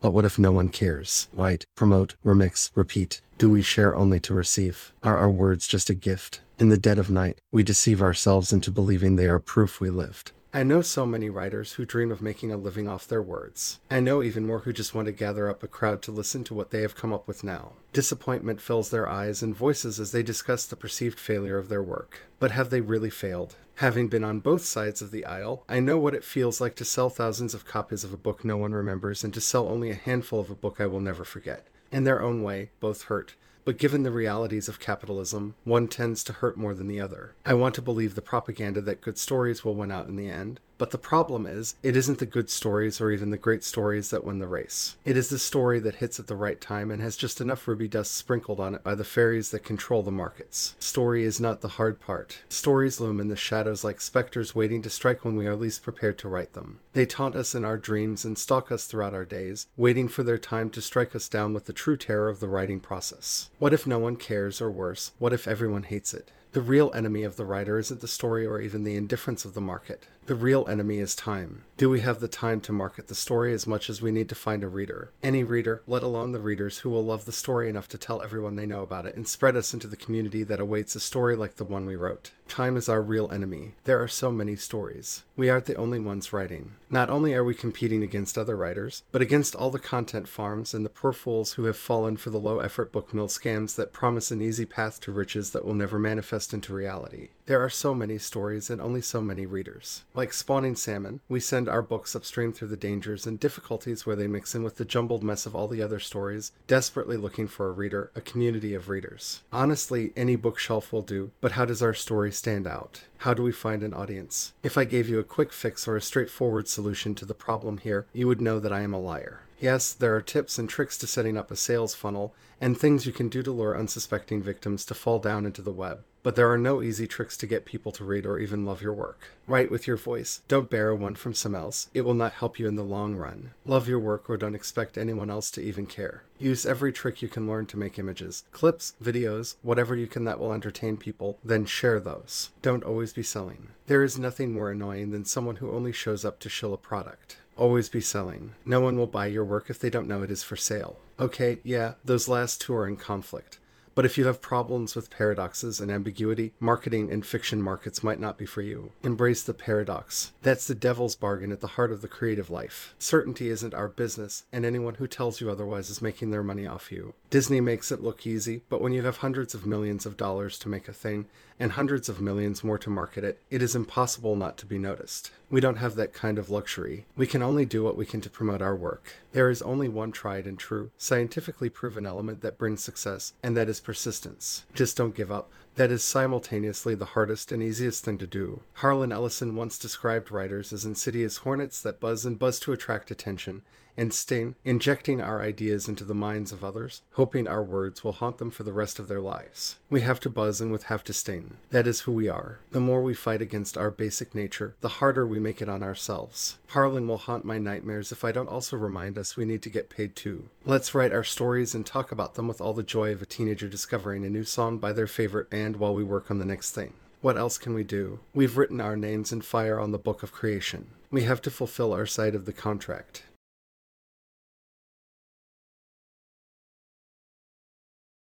But what if no one cares? Write, promote, remix, repeat. Do we share only to receive? Are our words just a gift? In the dead of night, we deceive ourselves into believing they are proof we lived. I know so many writers who dream of making a living off their words. I know even more who just want to gather up a crowd to listen to what they have come up with now. Disappointment fills their eyes and voices as they discuss the perceived failure of their work. But have they really failed? Having been on both sides of the aisle, I know what it feels like to sell thousands of copies of a book no one remembers and to sell only a handful of a book I will never forget. In their own way, both hurt. But given the realities of capitalism, one tends to hurt more than the other. I want to believe the propaganda that good stories will win out in the end, but the problem is, it isn't the good stories or even the great stories that win the race. It is the story that hits at the right time and has just enough ruby dust sprinkled on it by the fairies that control the markets. Story is not the hard part. Stories loom in the shadows like specters waiting to strike when we are least prepared to write them. They taunt us in our dreams and stalk us throughout our days, waiting for their time to strike us down with the true terror of the writing process. What if no one cares, or worse, what if everyone hates it? The real enemy of the writer isn't the story or even the indifference of the market. The real enemy is time. Do we have the time to market the story as much as we need to find a reader? Any reader, let alone the readers who will love the story enough to tell everyone they know about it and spread us into the community that awaits a story like the one we wrote. Time is our real enemy. There are so many stories. We aren't the only ones writing. Not only are we competing against other writers, but against all the content farms and the poor fools who have fallen for the low effort book mill scams that promise an easy path to riches that will never manifest into reality. There are so many stories and only so many readers. Like spawning salmon, we send our books upstream through the dangers and difficulties where they mix in with the jumbled mess of all the other stories, desperately looking for a reader, a community of readers. Honestly, any bookshelf will do, but how does our story stand out? How do we find an audience? If I gave you a quick fix or a straightforward solution to the problem here, you would know that I am a liar. Yes, there are tips and tricks to setting up a sales funnel and things you can do to lure unsuspecting victims to fall down into the web. But there are no easy tricks to get people to read or even love your work. Write with your voice. Don't borrow one from some else. It will not help you in the long run. Love your work or don't expect anyone else to even care. Use every trick you can learn to make images, clips, videos, whatever you can that will entertain people, then share those. Don't always be selling. There is nothing more annoying than someone who only shows up to shill a product. Always be selling. No one will buy your work if they don't know it is for sale. Okay, yeah, those last two are in conflict. But if you have problems with paradoxes and ambiguity, marketing and fiction markets might not be for you. Embrace the paradox. That's the devil's bargain at the heart of the creative life. Certainty isn't our business, and anyone who tells you otherwise is making their money off you. Disney makes it look easy, but when you have hundreds of millions of dollars to make a thing, and hundreds of millions more to market it, it is impossible not to be noticed. We don't have that kind of luxury. We can only do what we can to promote our work. There is only one tried and true, scientifically proven element that brings success, and that is persistence. Just don't give up. That is simultaneously the hardest and easiest thing to do. Harlan Ellison once described writers as insidious hornets that buzz and buzz to attract attention, and sting, injecting our ideas into the minds of others, hoping our words will haunt them for the rest of their lives. We have to buzz and we have to sting. That is who we are. The more we fight against our basic nature, the harder we make it on ourselves. Harlan will haunt my nightmares if I don't also remind us we need to get paid too. Let's write our stories and talk about them with all the joy of a teenager discovering a new song by their favorite band while we work on the next thing. What else can we do? We've written our names in fire on the book of creation. We have to fulfill our side of the contract.